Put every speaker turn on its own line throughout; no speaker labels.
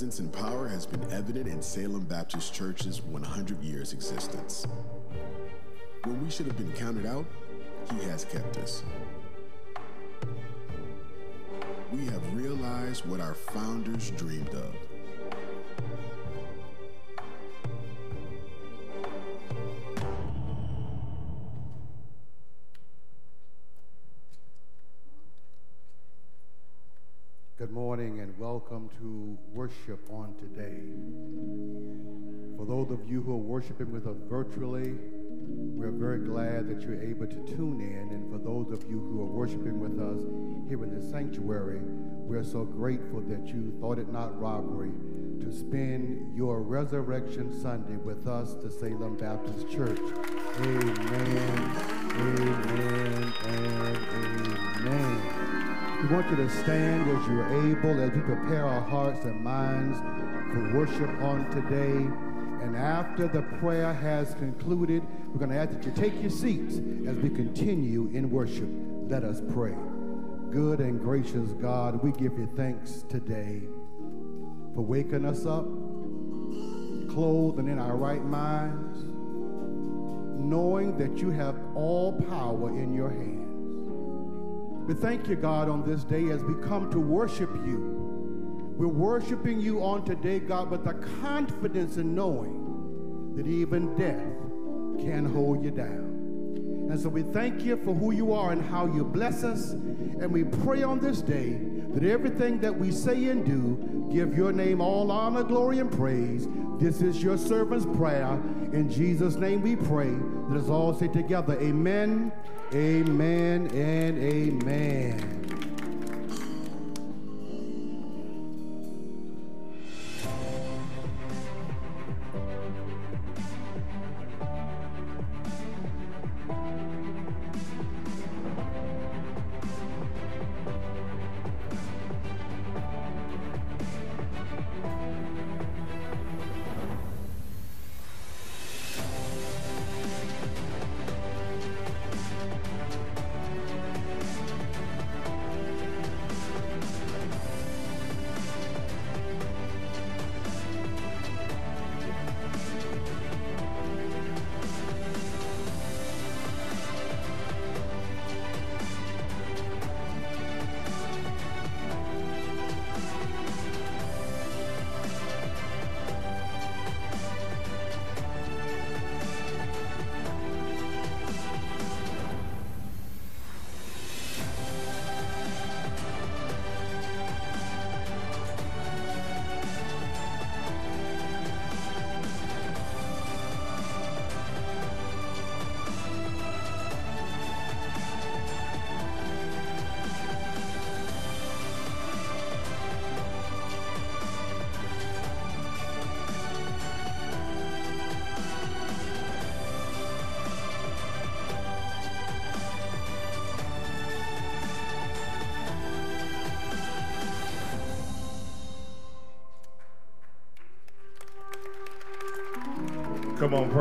Presence and power has been evident in Salem Baptist Church's 100 years existence. When we should have been counted out, He has kept us. We have realized what our founders dreamed of.
Worship on today. For those of you who are worshiping with us virtually, we're very glad that you're able to tune in. And for those of you who are worshiping with us here in the sanctuary, we're so grateful that you thought it not robbery to spend your Resurrection Sunday with us, the Salem Baptist Church. Amen, amen, and amen. We want you to stand as you're able as we prepare our hearts and minds for worship on today. And after the prayer has concluded, we're going to ask that you take your seats as we continue in worship. Let us pray. Good and gracious God, we give you thanks today for waking us up, clothed and in our right minds, knowing that you have all power in your hands. We thank you, God, on this day as we come to worship you. We're worshiping you on today, God, with the confidence in knowing that even death can hold you down. And so we thank you for who you are and how you bless us. And we pray on this day that everything that we say and do give your name all honor, glory, and praise. This is your servant's prayer. In Jesus' name we pray. Let us all say together, Amen Amen and amen.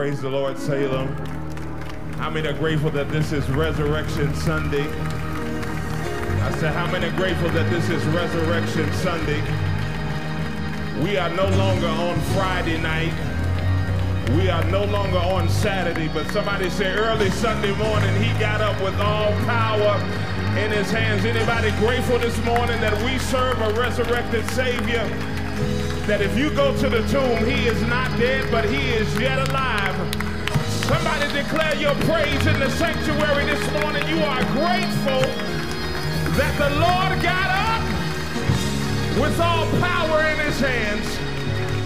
Praise the Lord, Salem. How many are grateful that this is Resurrection Sunday? I said, how many are grateful that this is Resurrection Sunday? We are no longer on Friday night. We are no longer on Saturday, but somebody said early Sunday morning he got up with all power in his hands. Anybody grateful this morning that we serve a resurrected Savior? That if you go to the tomb, he is not dead, but he is yet alive. Somebody declare your praise in the sanctuary this morning. You are grateful that the Lord got up with all power in his hands.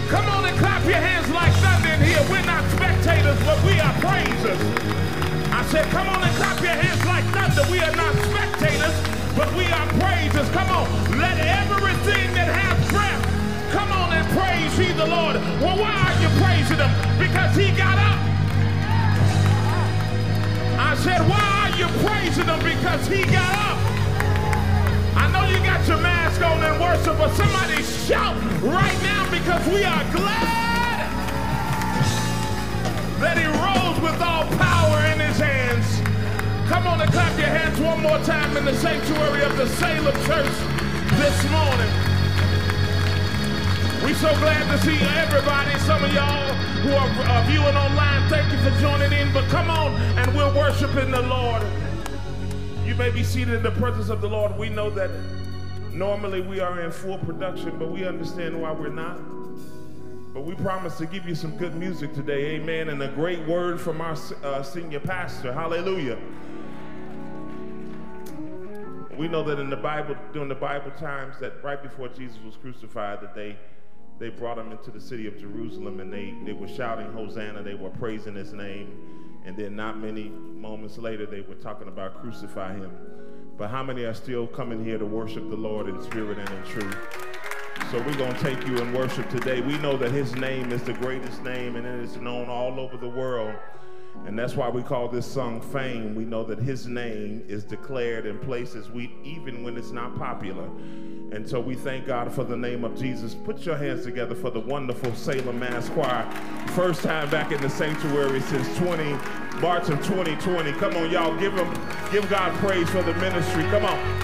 Come on and clap your hands like thunder in here. We're not spectators, but we are praisers. I said, come on and clap your hands like thunder. We are not spectators, but we are praisers. Come on, let everything that has breath Come on and praise the Lord. Well, why are you praising him? Because he got up. I said, why are you praising him? Because he got up. I know you got your mask on and worship, but somebody shout right now because we are glad that he rose with all power in his hands. Come on and clap your hands one more time in the sanctuary of the Salem Church this morning. We so glad to see everybody. Some of y'all who are uh, viewing online, thank you for joining in. But come on, and we're worshiping the Lord. You may be seated in the presence of the Lord. We know that normally we are in full production, but we understand why we're not. But we promise to give you some good music today, amen, and a great word from our uh, senior pastor. Hallelujah. We know that in the Bible, during the Bible times, that right before Jesus was crucified, that they they brought him into the city of Jerusalem and they, they were shouting Hosanna, they were praising his name. And then not many moments later, they were talking about crucify him. But how many are still coming here to worship the Lord in spirit and in truth? So we're going to take you in worship today. We know that his name is the greatest name and it is known all over the world. And that's why we call this song Fame. We know that his name is declared in places we even when it's not popular. And so we thank God for the name of Jesus. Put your hands together for the wonderful Salem Mass Choir. First time back in the sanctuary since 20 March of 2020. Come on, y'all, give them give God praise for the ministry. Come on.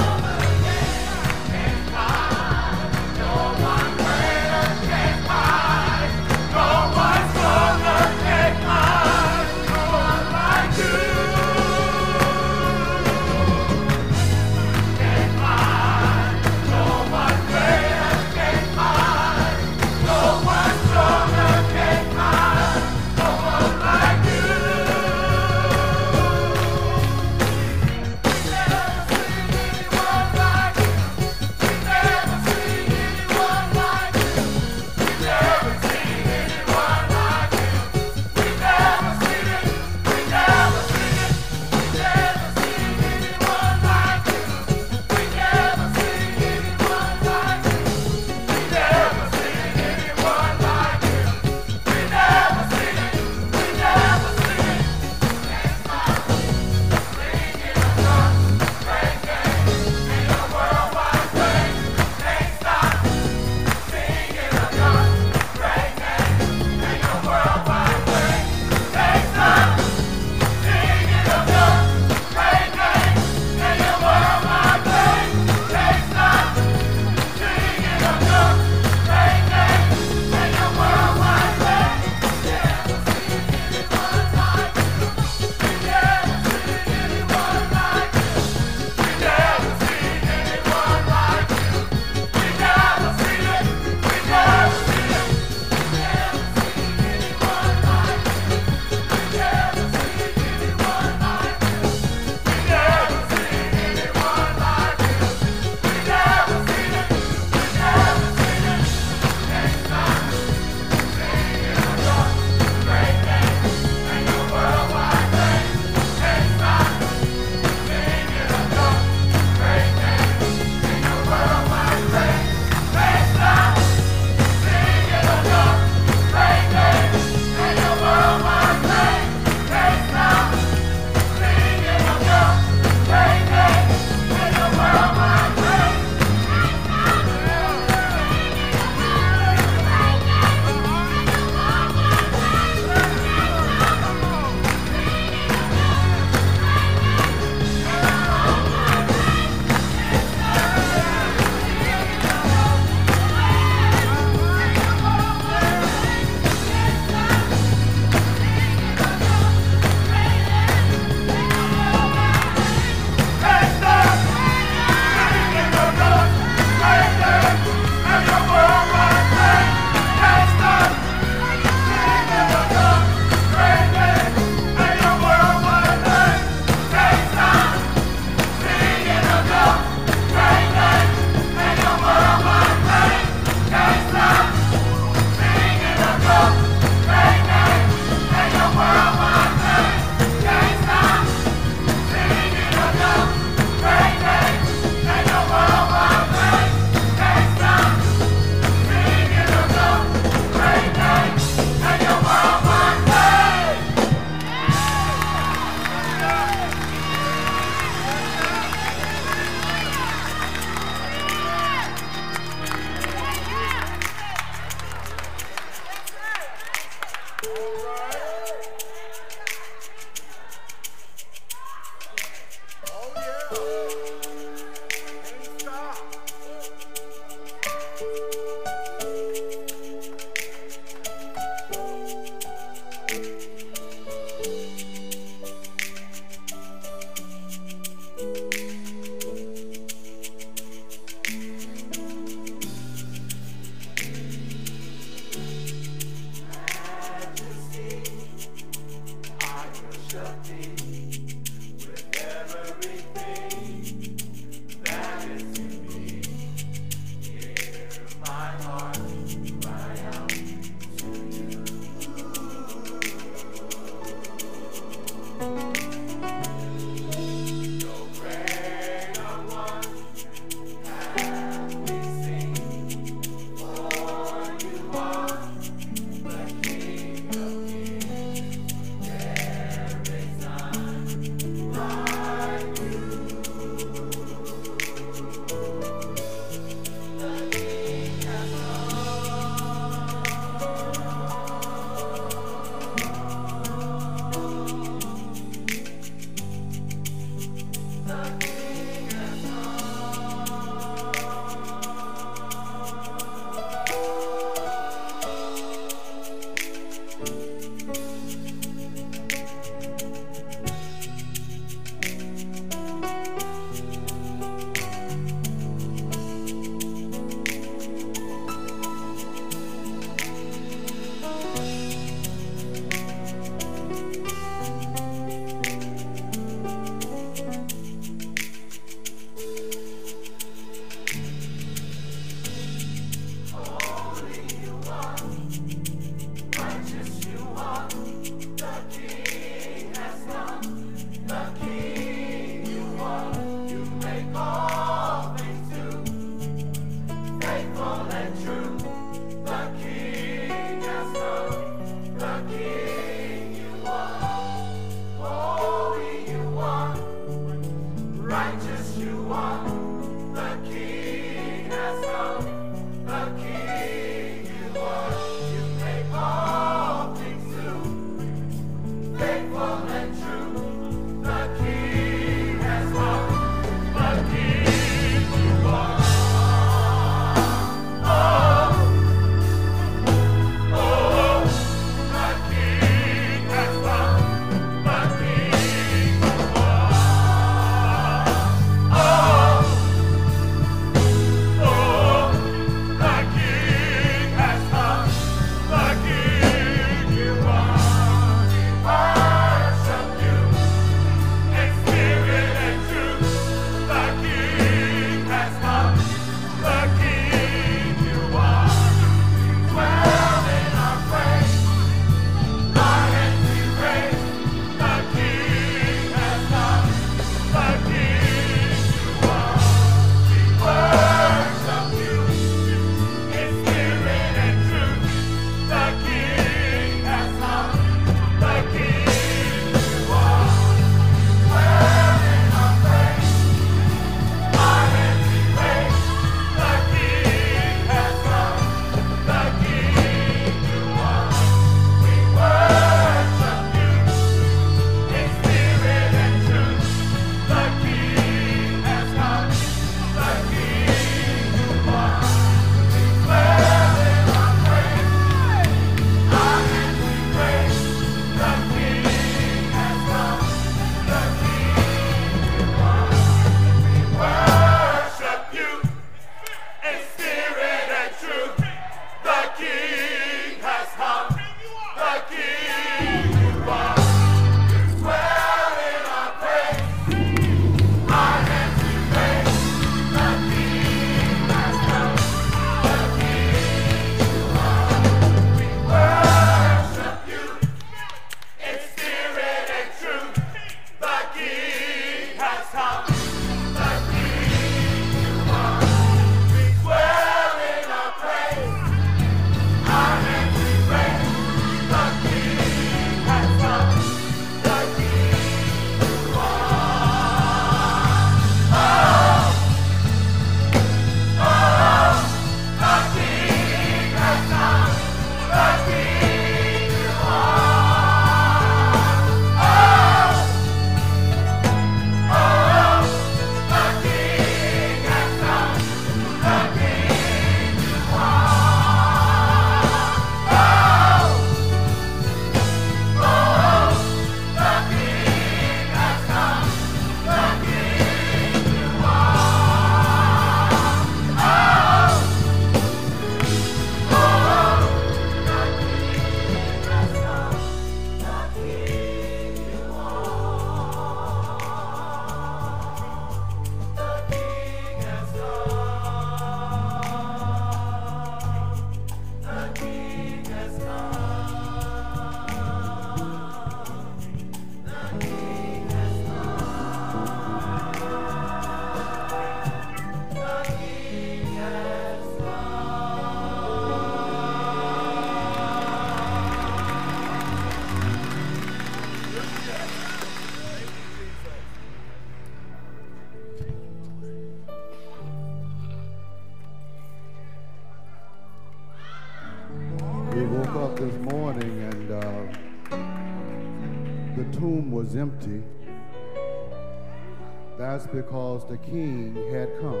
The king had come.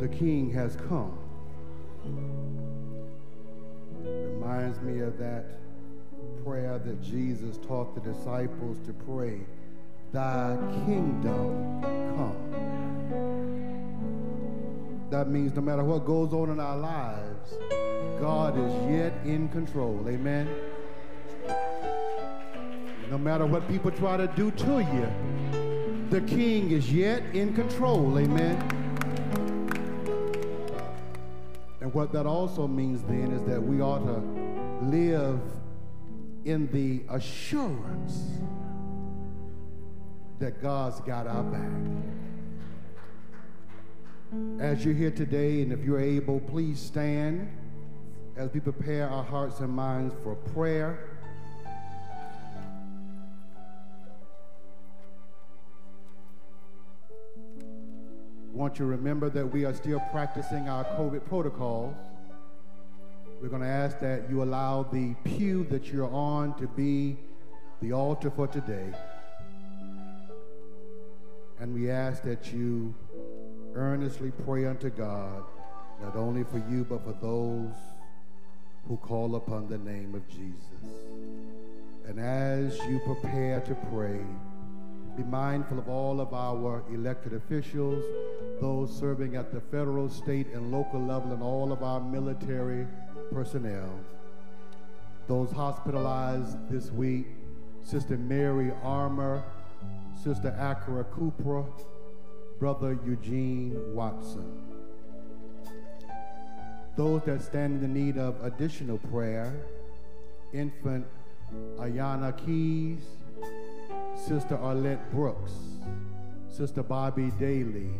The king has come. Reminds me of that prayer that Jesus taught the disciples to pray, Thy kingdom come. That means no matter what goes on in our lives, God is yet in control. Amen. No matter what people try to do to you, the king is yet in control. Amen. And what that also means then is that we ought to live in the assurance that God's got our back. As you're here today, and if you're able, please stand as we prepare our hearts and minds for prayer. Want you to remember that we are still practicing our COVID protocols. We're going to ask that you allow the pew that you're on to be the altar for today. And we ask that you earnestly pray unto God, not only for you, but for those who call upon the name of Jesus. And as you prepare to pray, be mindful of all of our elected officials, those serving at the federal, state, and local level, and all of our military personnel. Those hospitalized this week, Sister Mary Armour, Sister Akira Cooper, Brother Eugene Watson. Those that stand in the need of additional prayer, infant Ayana Keys, Sister Arlette Brooks, Sister Bobby Daly,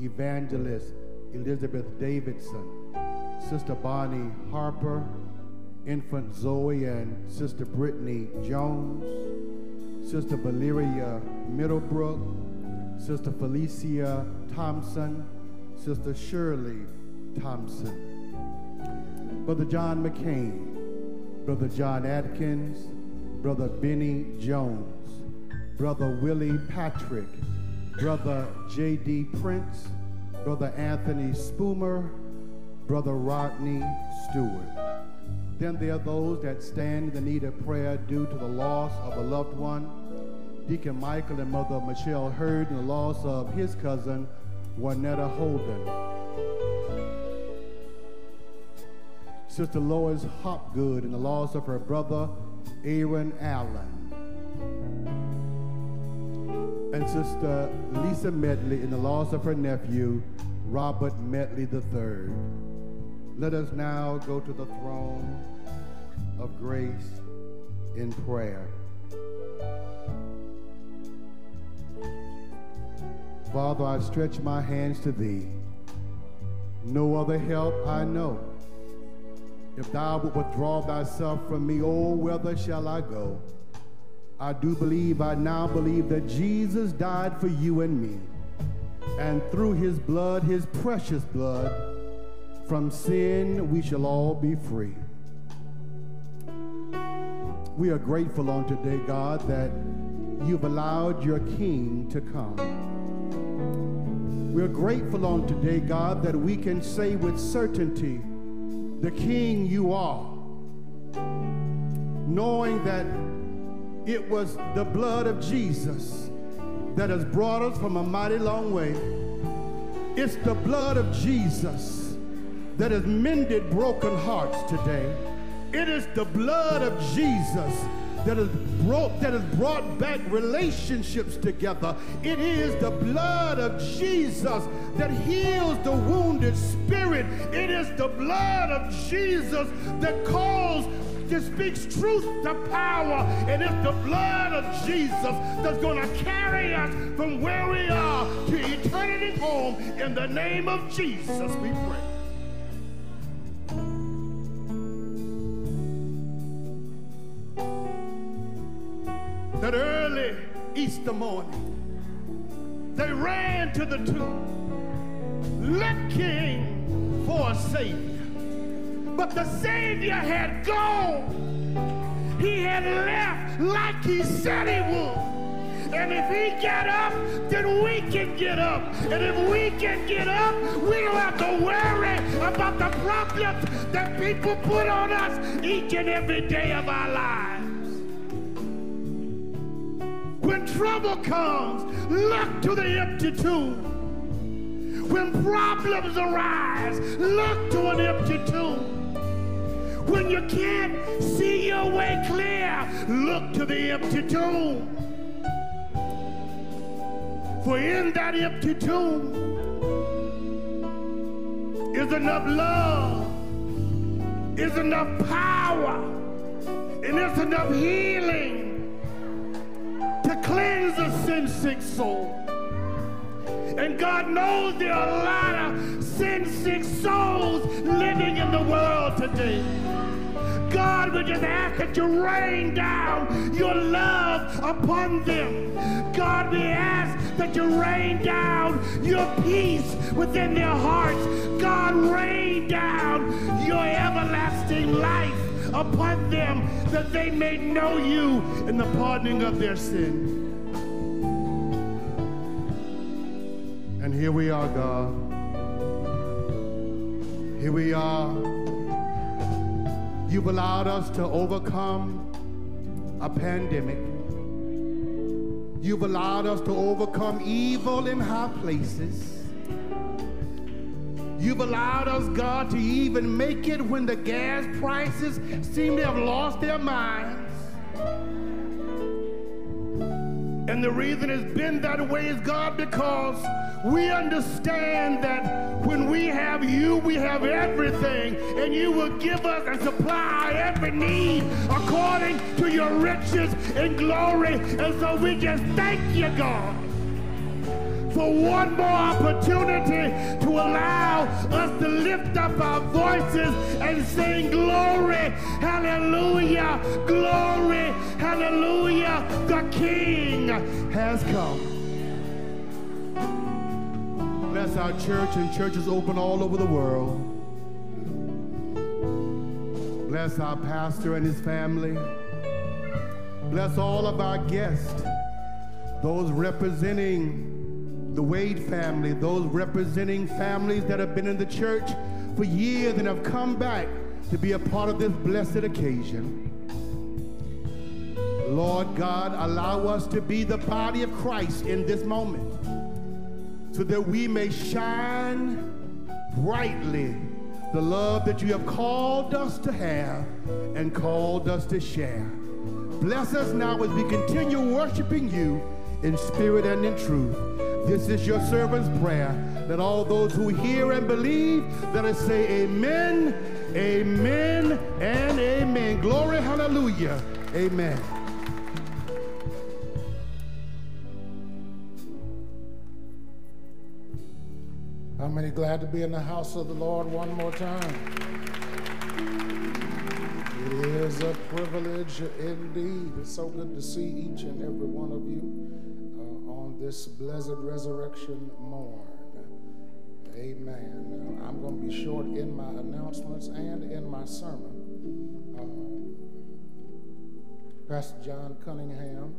Evangelist Elizabeth Davidson, Sister Bonnie Harper, Infant Zoe and Sister Brittany Jones, Sister Valeria Middlebrook, Sister Felicia Thompson, Sister Shirley Thompson, Brother John McCain, Brother John Atkins, Brother Benny Jones, Brother Willie Patrick, Brother J.D. Prince, Brother Anthony Spoomer, Brother Rodney Stewart. Then there are those that stand in the need of prayer due to the loss of a loved one. Deacon Michael and Mother Michelle Hurd in the loss of his cousin, Juanetta Holden. Sister Lois Hopgood in the loss of her brother, Aaron Allen and Sister Lisa Medley in the loss of her nephew, Robert Medley III. Let us now go to the throne of grace in prayer. Father, I stretch my hands to thee. No other help I know. If thou wilt withdraw thyself from me, oh, whither shall I go? I do believe, I now believe that Jesus died for you and me. And through his blood, his precious blood, from sin we shall all be free. We are grateful on today, God, that you've allowed your King to come. We're grateful on today, God, that we can say with certainty, the King you are, knowing that it was the blood of Jesus that has brought us from a mighty long way. It's the blood of Jesus that has mended broken hearts today. It is the blood of Jesus that has brought that has brought back relationships together. It is the blood of Jesus that heals the wounded spirit. It is the blood of Jesus that calls that speaks truth to power. And it's the blood of Jesus that's going to carry us from where we are to eternity home. In the name of Jesus, we pray. That early Easter morning, they ran to the tomb looking for a Savior. But the Savior had gone. He had left like he said he would. And if he get up, then we can get up. And if we can get up, we don't have to worry about the problems that people put on us each and every day of our lives. When trouble comes, look to the empty tomb. When problems arise, look to an empty tomb. When you can't see your way clear, look to the empty tomb. For in that empty tomb is enough love, is enough power, and is enough healing to cleanse a sin sick soul.
And God knows there are a lot of sin sick souls living in the world today. God, we just ask that you rain down your love upon them. God, we ask that you rain down your peace within their hearts. God, rain down your everlasting life upon them that they may know you in the pardoning of their sin.
And here we are, God. Here we are. You've allowed us to overcome a pandemic. You've allowed us to overcome evil in high places. You've allowed us, God, to even make it when the gas prices seem to have lost their minds. And the reason it's been that way is, God, because we understand that when we have you, we have everything, and you will give us and supply every need according to your riches and glory. And so we just thank you, God for one more opportunity to allow us to lift up our voices and sing glory, hallelujah, glory, hallelujah. The King has come. Bless our church and churches open all over the world. Bless our pastor and his family. Bless all of our guests, those representing the Wade family, those representing families that have been in the church for years and have come back to be a part of this blessed occasion. Lord God, allow us to be the body of Christ in this moment so that we may shine brightly the love that you have called us to have and called us to share. Bless us now as we continue worshiping you in spirit and in truth. This is your servant's prayer that all those who hear and believe, let us say amen, amen, and amen. Glory, hallelujah, amen.
How many glad to be in the house of the Lord one more time? It is a privilege indeed. It's so good to see each and every one of you on this blessed resurrection morn. Amen. I'm going to be short in my announcements and in my sermon. Uh, Pastor John Cunningham,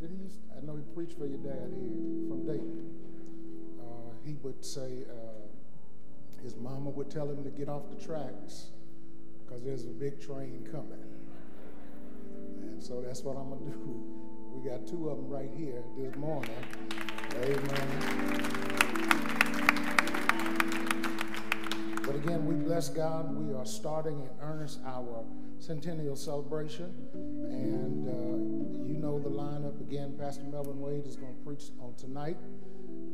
did he? I know he preached for your dad here from Dayton. He would say uh, his mama would tell him to get off the tracks because there's a big train coming. And so that's what I'm going to do. We got two of them right here this morning. Amen. But again, we bless God. We are starting in earnest our centennial celebration. And uh, you know the lineup again. Pastor Melvin Wade is going to preach on tonight.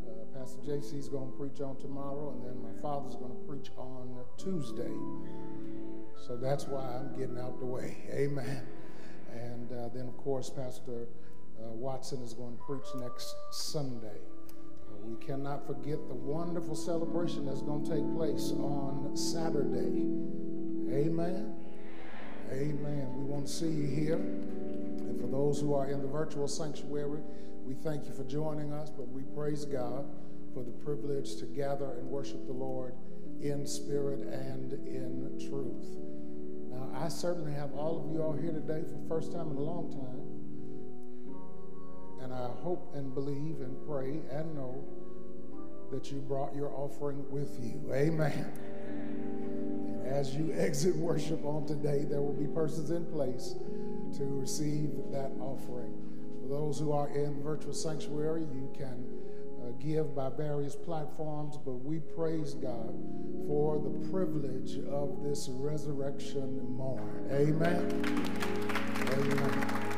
Uh, Pastor JC is going to preach on tomorrow. And then my father's going to preach on Tuesday. So that's why I'm getting out the way. Amen. And uh, then, of course, Pastor uh, Watson is going to preach next Sunday. Uh, we cannot forget the wonderful celebration that's going to take place on Saturday. Amen. Amen. We want to see you here. And for those who are in the virtual sanctuary, we thank you for joining us, but we praise God for the privilege to gather and worship the Lord in spirit and in truth. Now, I certainly have all of you all here today for the first time in a long time. And I hope and believe and pray and know that you brought your offering with you. Amen. As you exit worship on today, there will be persons in place to receive that offering. For those who are in virtual sanctuary, you can uh, give by various platforms, but we praise God for the privilege of this resurrection morn. Amen. Amen.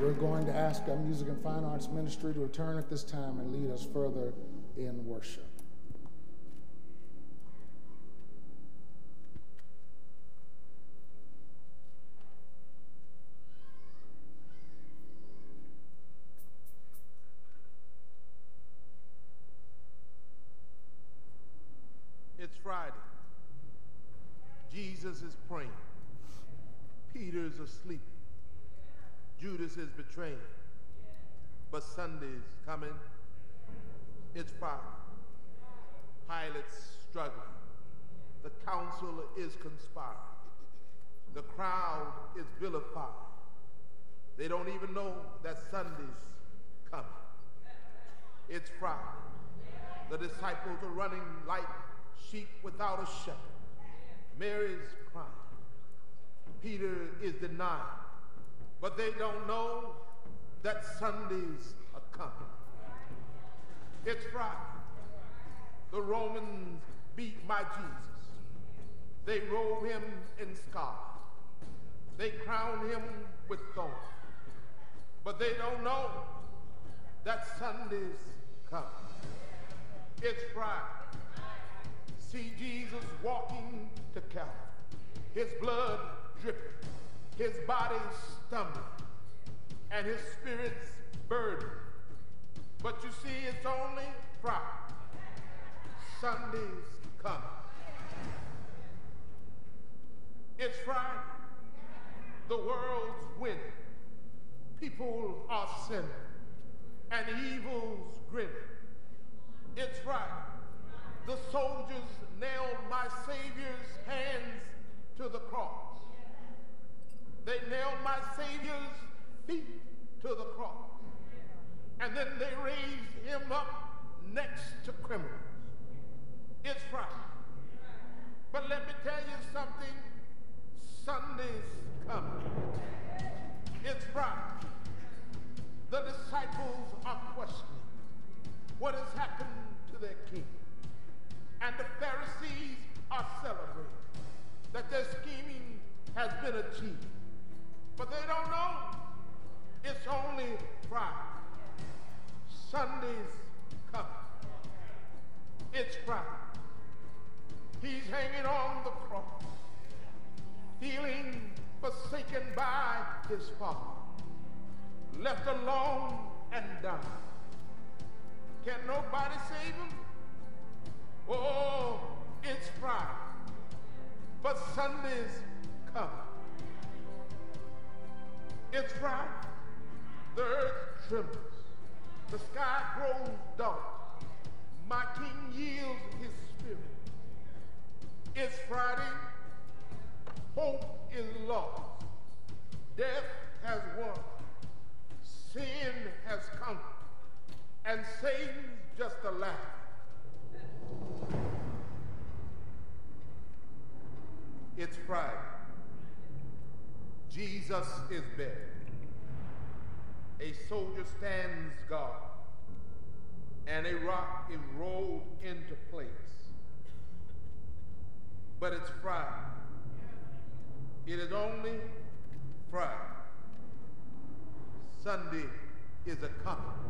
We're going to ask our Music and Fine Arts Ministry to return at this time and lead us further in worship.
It's Friday. Jesus is praying. Peter is asleep. Judas is betraying. But Sunday's coming. It's Friday. Pilate's struggling. The council is conspiring. The crowd is vilified. They don't even know that Sunday's coming. It's Friday. The disciples are running like sheep without a shepherd. Mary's crying. Peter is denying. But they don't know that Sundays are coming. It's Friday. The Romans beat my Jesus. They robe him in scarlet. They crown him with thorns. But they don't know that Sunday's come. It's Friday. See Jesus walking to Calvary. His blood dripping. His body stumbling. And his spirit's burdened. But you see, it's only Friday. Sunday's coming. It's Friday. The world's winning. People are sinning. And evil's grinning. It's Friday. The soldiers nailed my Savior's hands to the cross. They nailed my Savior's feet to the cross. And then they raised him up next to criminals. It's Friday. But let me tell you something. Sunday's coming. It's Friday. The disciples are questioning what has happened to their king. And the Pharisees are celebrating that their scheming has been achieved. But they don't know it's only Friday. Sunday's coming. It's Friday. He's hanging on the cross, feeling forsaken by his father, left alone and dying. Can nobody save him? Oh, it's Friday, but Sunday's coming. It's Friday. The earth trembles. The sky grows dark. My king yields his spirit. It's Friday. Hope is lost. Death has won. Sin has conquered. And Satan's just a laugh. It's Friday. Jesus is buried. A soldier stands guard, and a rock is rolled into place. But it's Friday. It is only Friday. Sunday is a coming.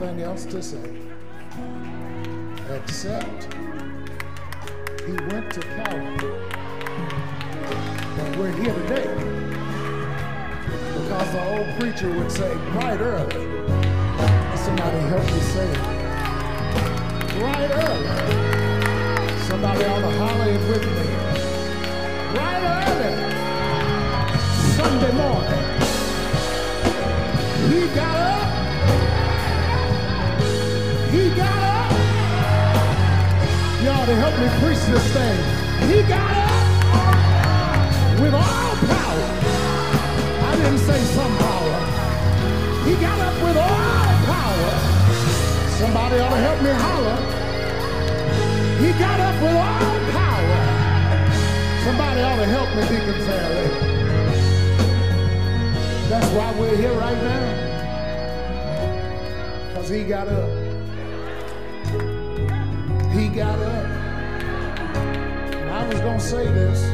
Nothing else to say except he went to Calvary. But we're here today because the old preacher would say, right early. Somebody help me say it. Right early. Somebody ought to holler it with me. Right early. Sunday morning. He got up. To help me preach this thing. He got up with all power. I didn't say some power. He got up with all power. Somebody ought to help me holler. He got up with all power. Somebody ought to help me, Deacon Fairley. That's why we're here right now. Because he got up. He got up. Was going to say this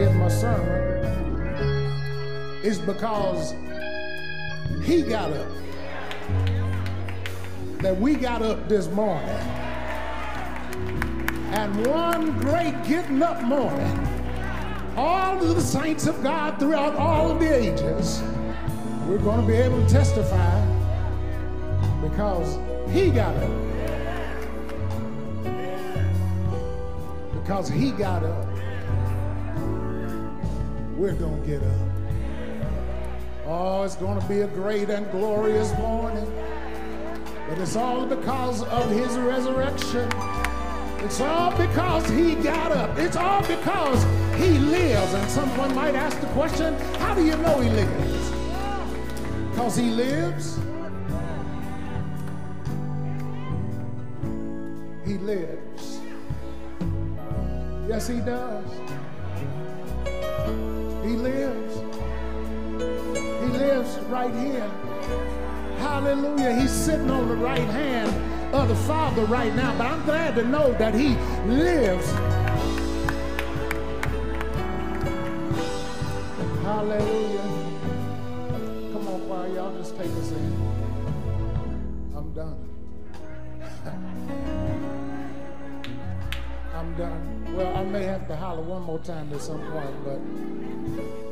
in my sermon. It's because he got up. That we got up this morning. And one great getting up morning, all of the saints of God throughout all of the ages, we're going to be able to testify because he got up. Because he got up, we're going to get up. Oh, it's going to be a great and glorious morning. But it's all because of his resurrection. It's all because he got up. It's all because he lives. And someone might ask the question, how do you know he lives? Because he lives. He lives. Yes, he does. He lives. He lives right here. Hallelujah. He's sitting on the right hand of the Father right now. But I'm glad to know that he lives. Hallelujah. Come on, choir. Y'all just take us in. I'm done. I'm done. Well, I may have to holler one more time at some point, but.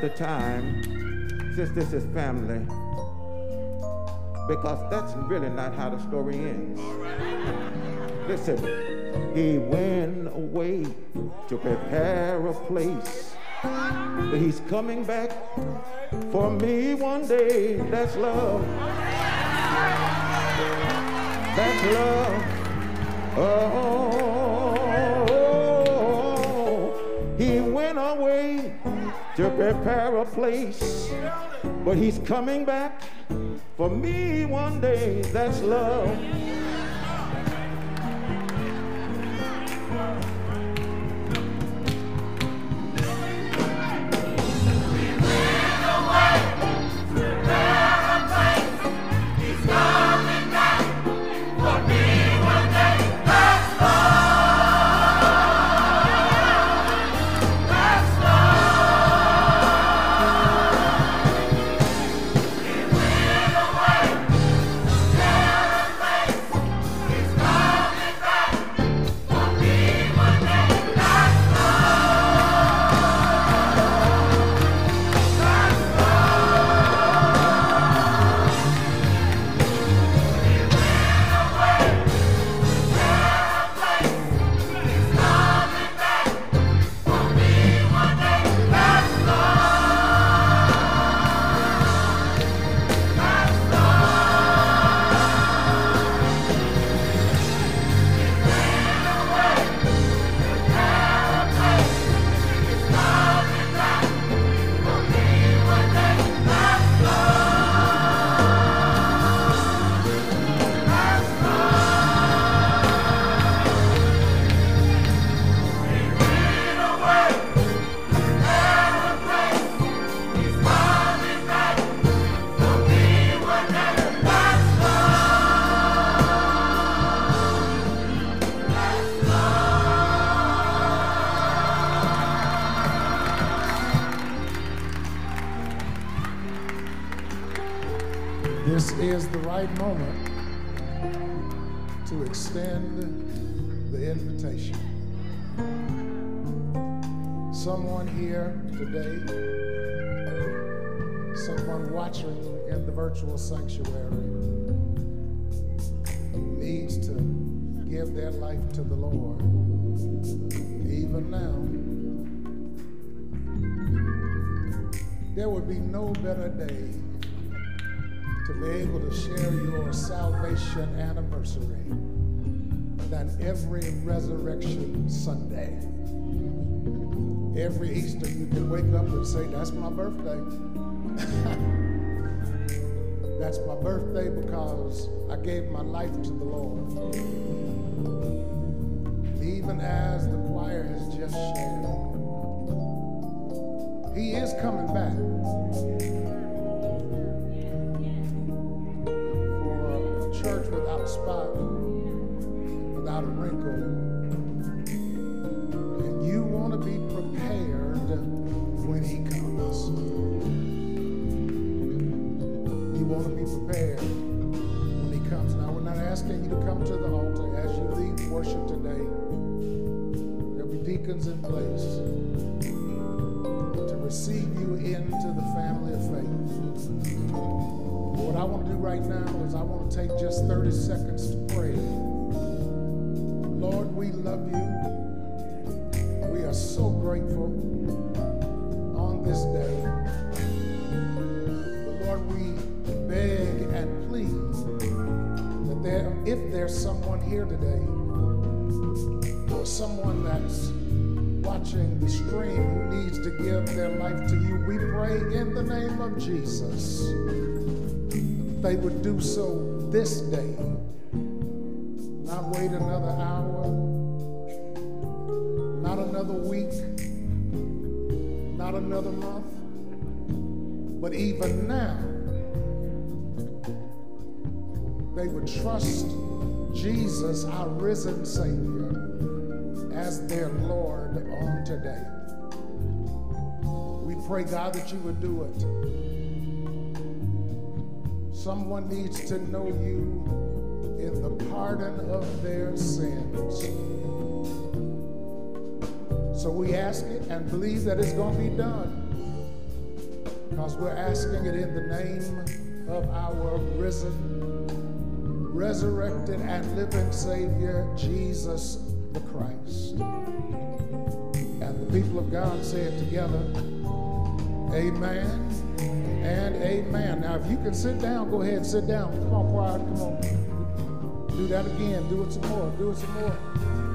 The time, since this is family, because that's really not how the story ends. Listen, he went away to prepare a place. But he's coming back for me one day. That's love. That's love. Oh, to prepare a place. But he's coming back for me one day. That's love.
Virtual sanctuary, needs to give their life to the Lord. Even now, there would be no better day to be able to share your salvation anniversary than every resurrection Sunday. Every Easter, you can wake up and say, That's my birthday. That's my birthday because I gave my life to the Lord. Even as the choir has just shared, He is coming back. for a church without spot, without a wrinkle. Seconds to pray. Lord, we love you. We are so grateful on this day. But Lord, we beg and plead that there, if there's someone here today, or someone that's watching the stream who needs to give their life to you, we pray in the name of Jesus they would do so this day, not wait another hour, not another week, not another month, but even now, they would trust Jesus, our risen Savior, as their Lord on today. We pray, God, that you would do it. Someone needs to know you in the pardon of their sins. So we ask it and believe that it's going to be done. because we're asking it in the name of our risen, resurrected, and living Savior, Jesus the Christ. And the people of God say it together. Amen and amen. Now, if you can sit down, go ahead and sit down. Come on, choir, come on. Do that again. Do it some more. Do it some more.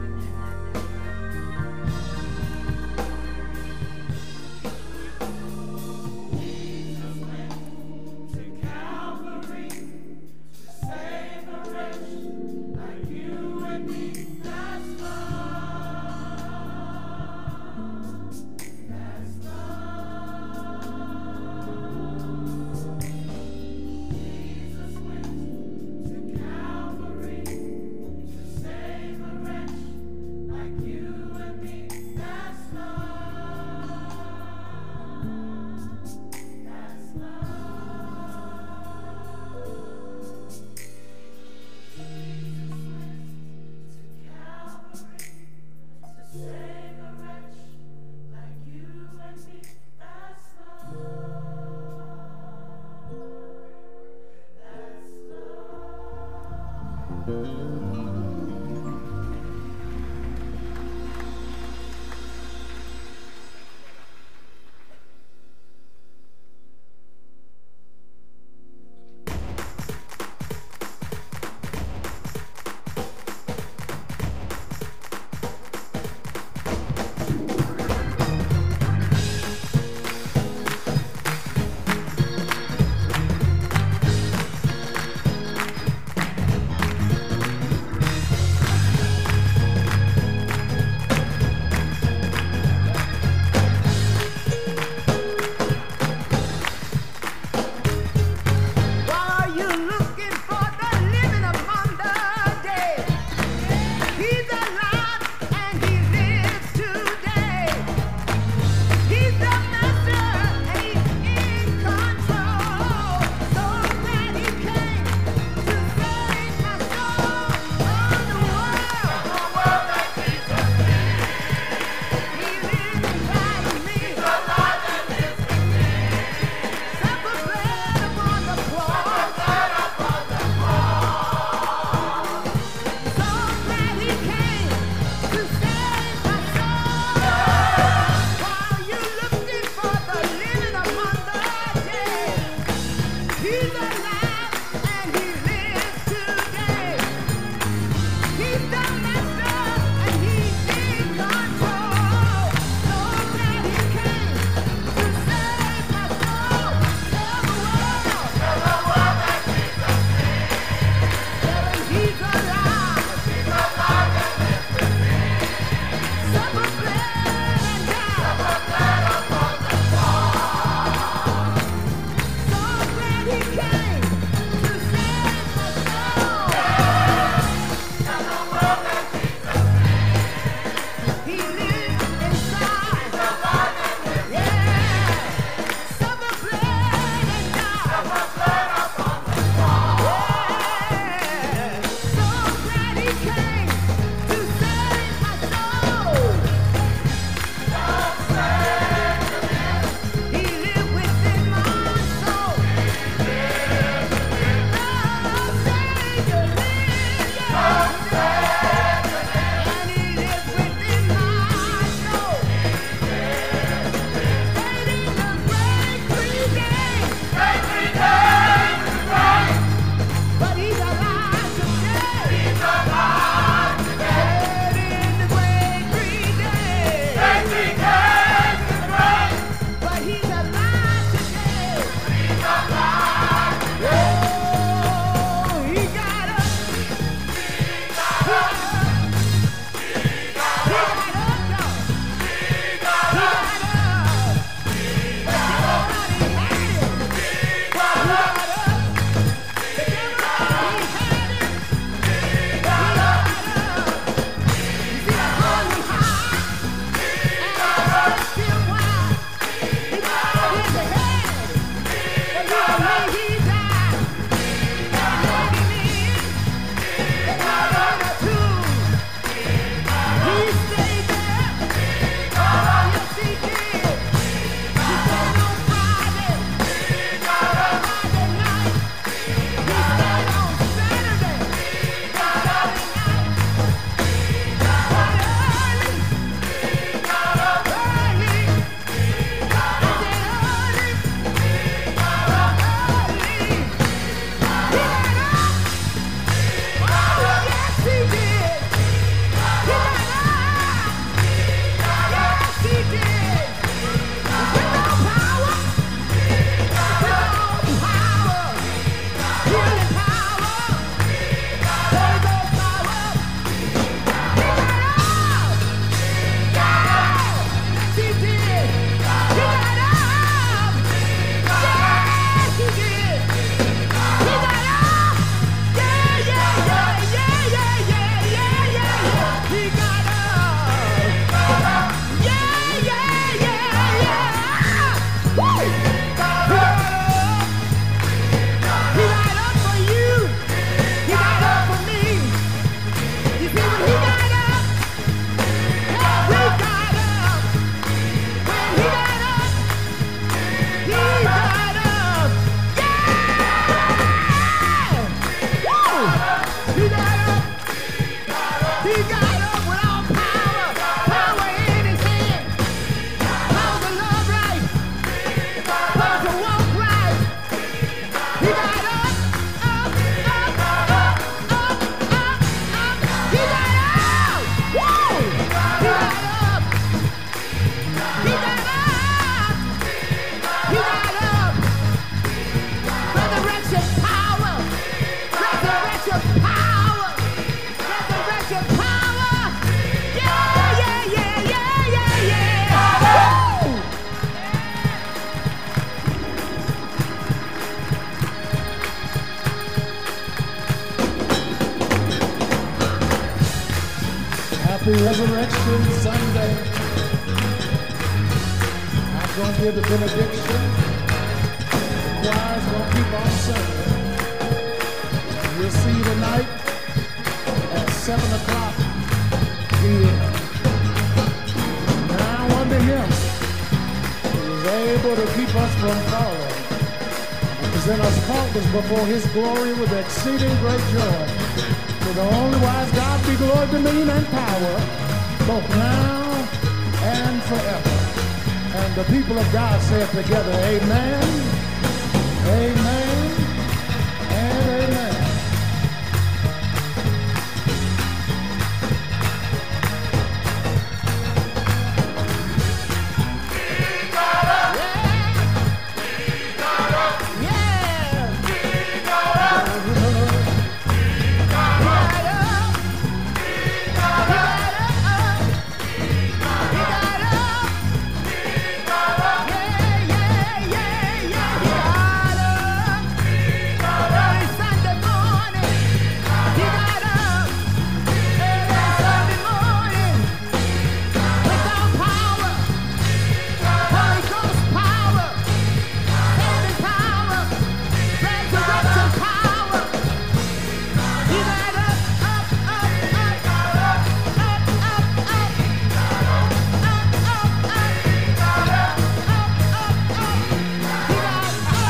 Together, amen.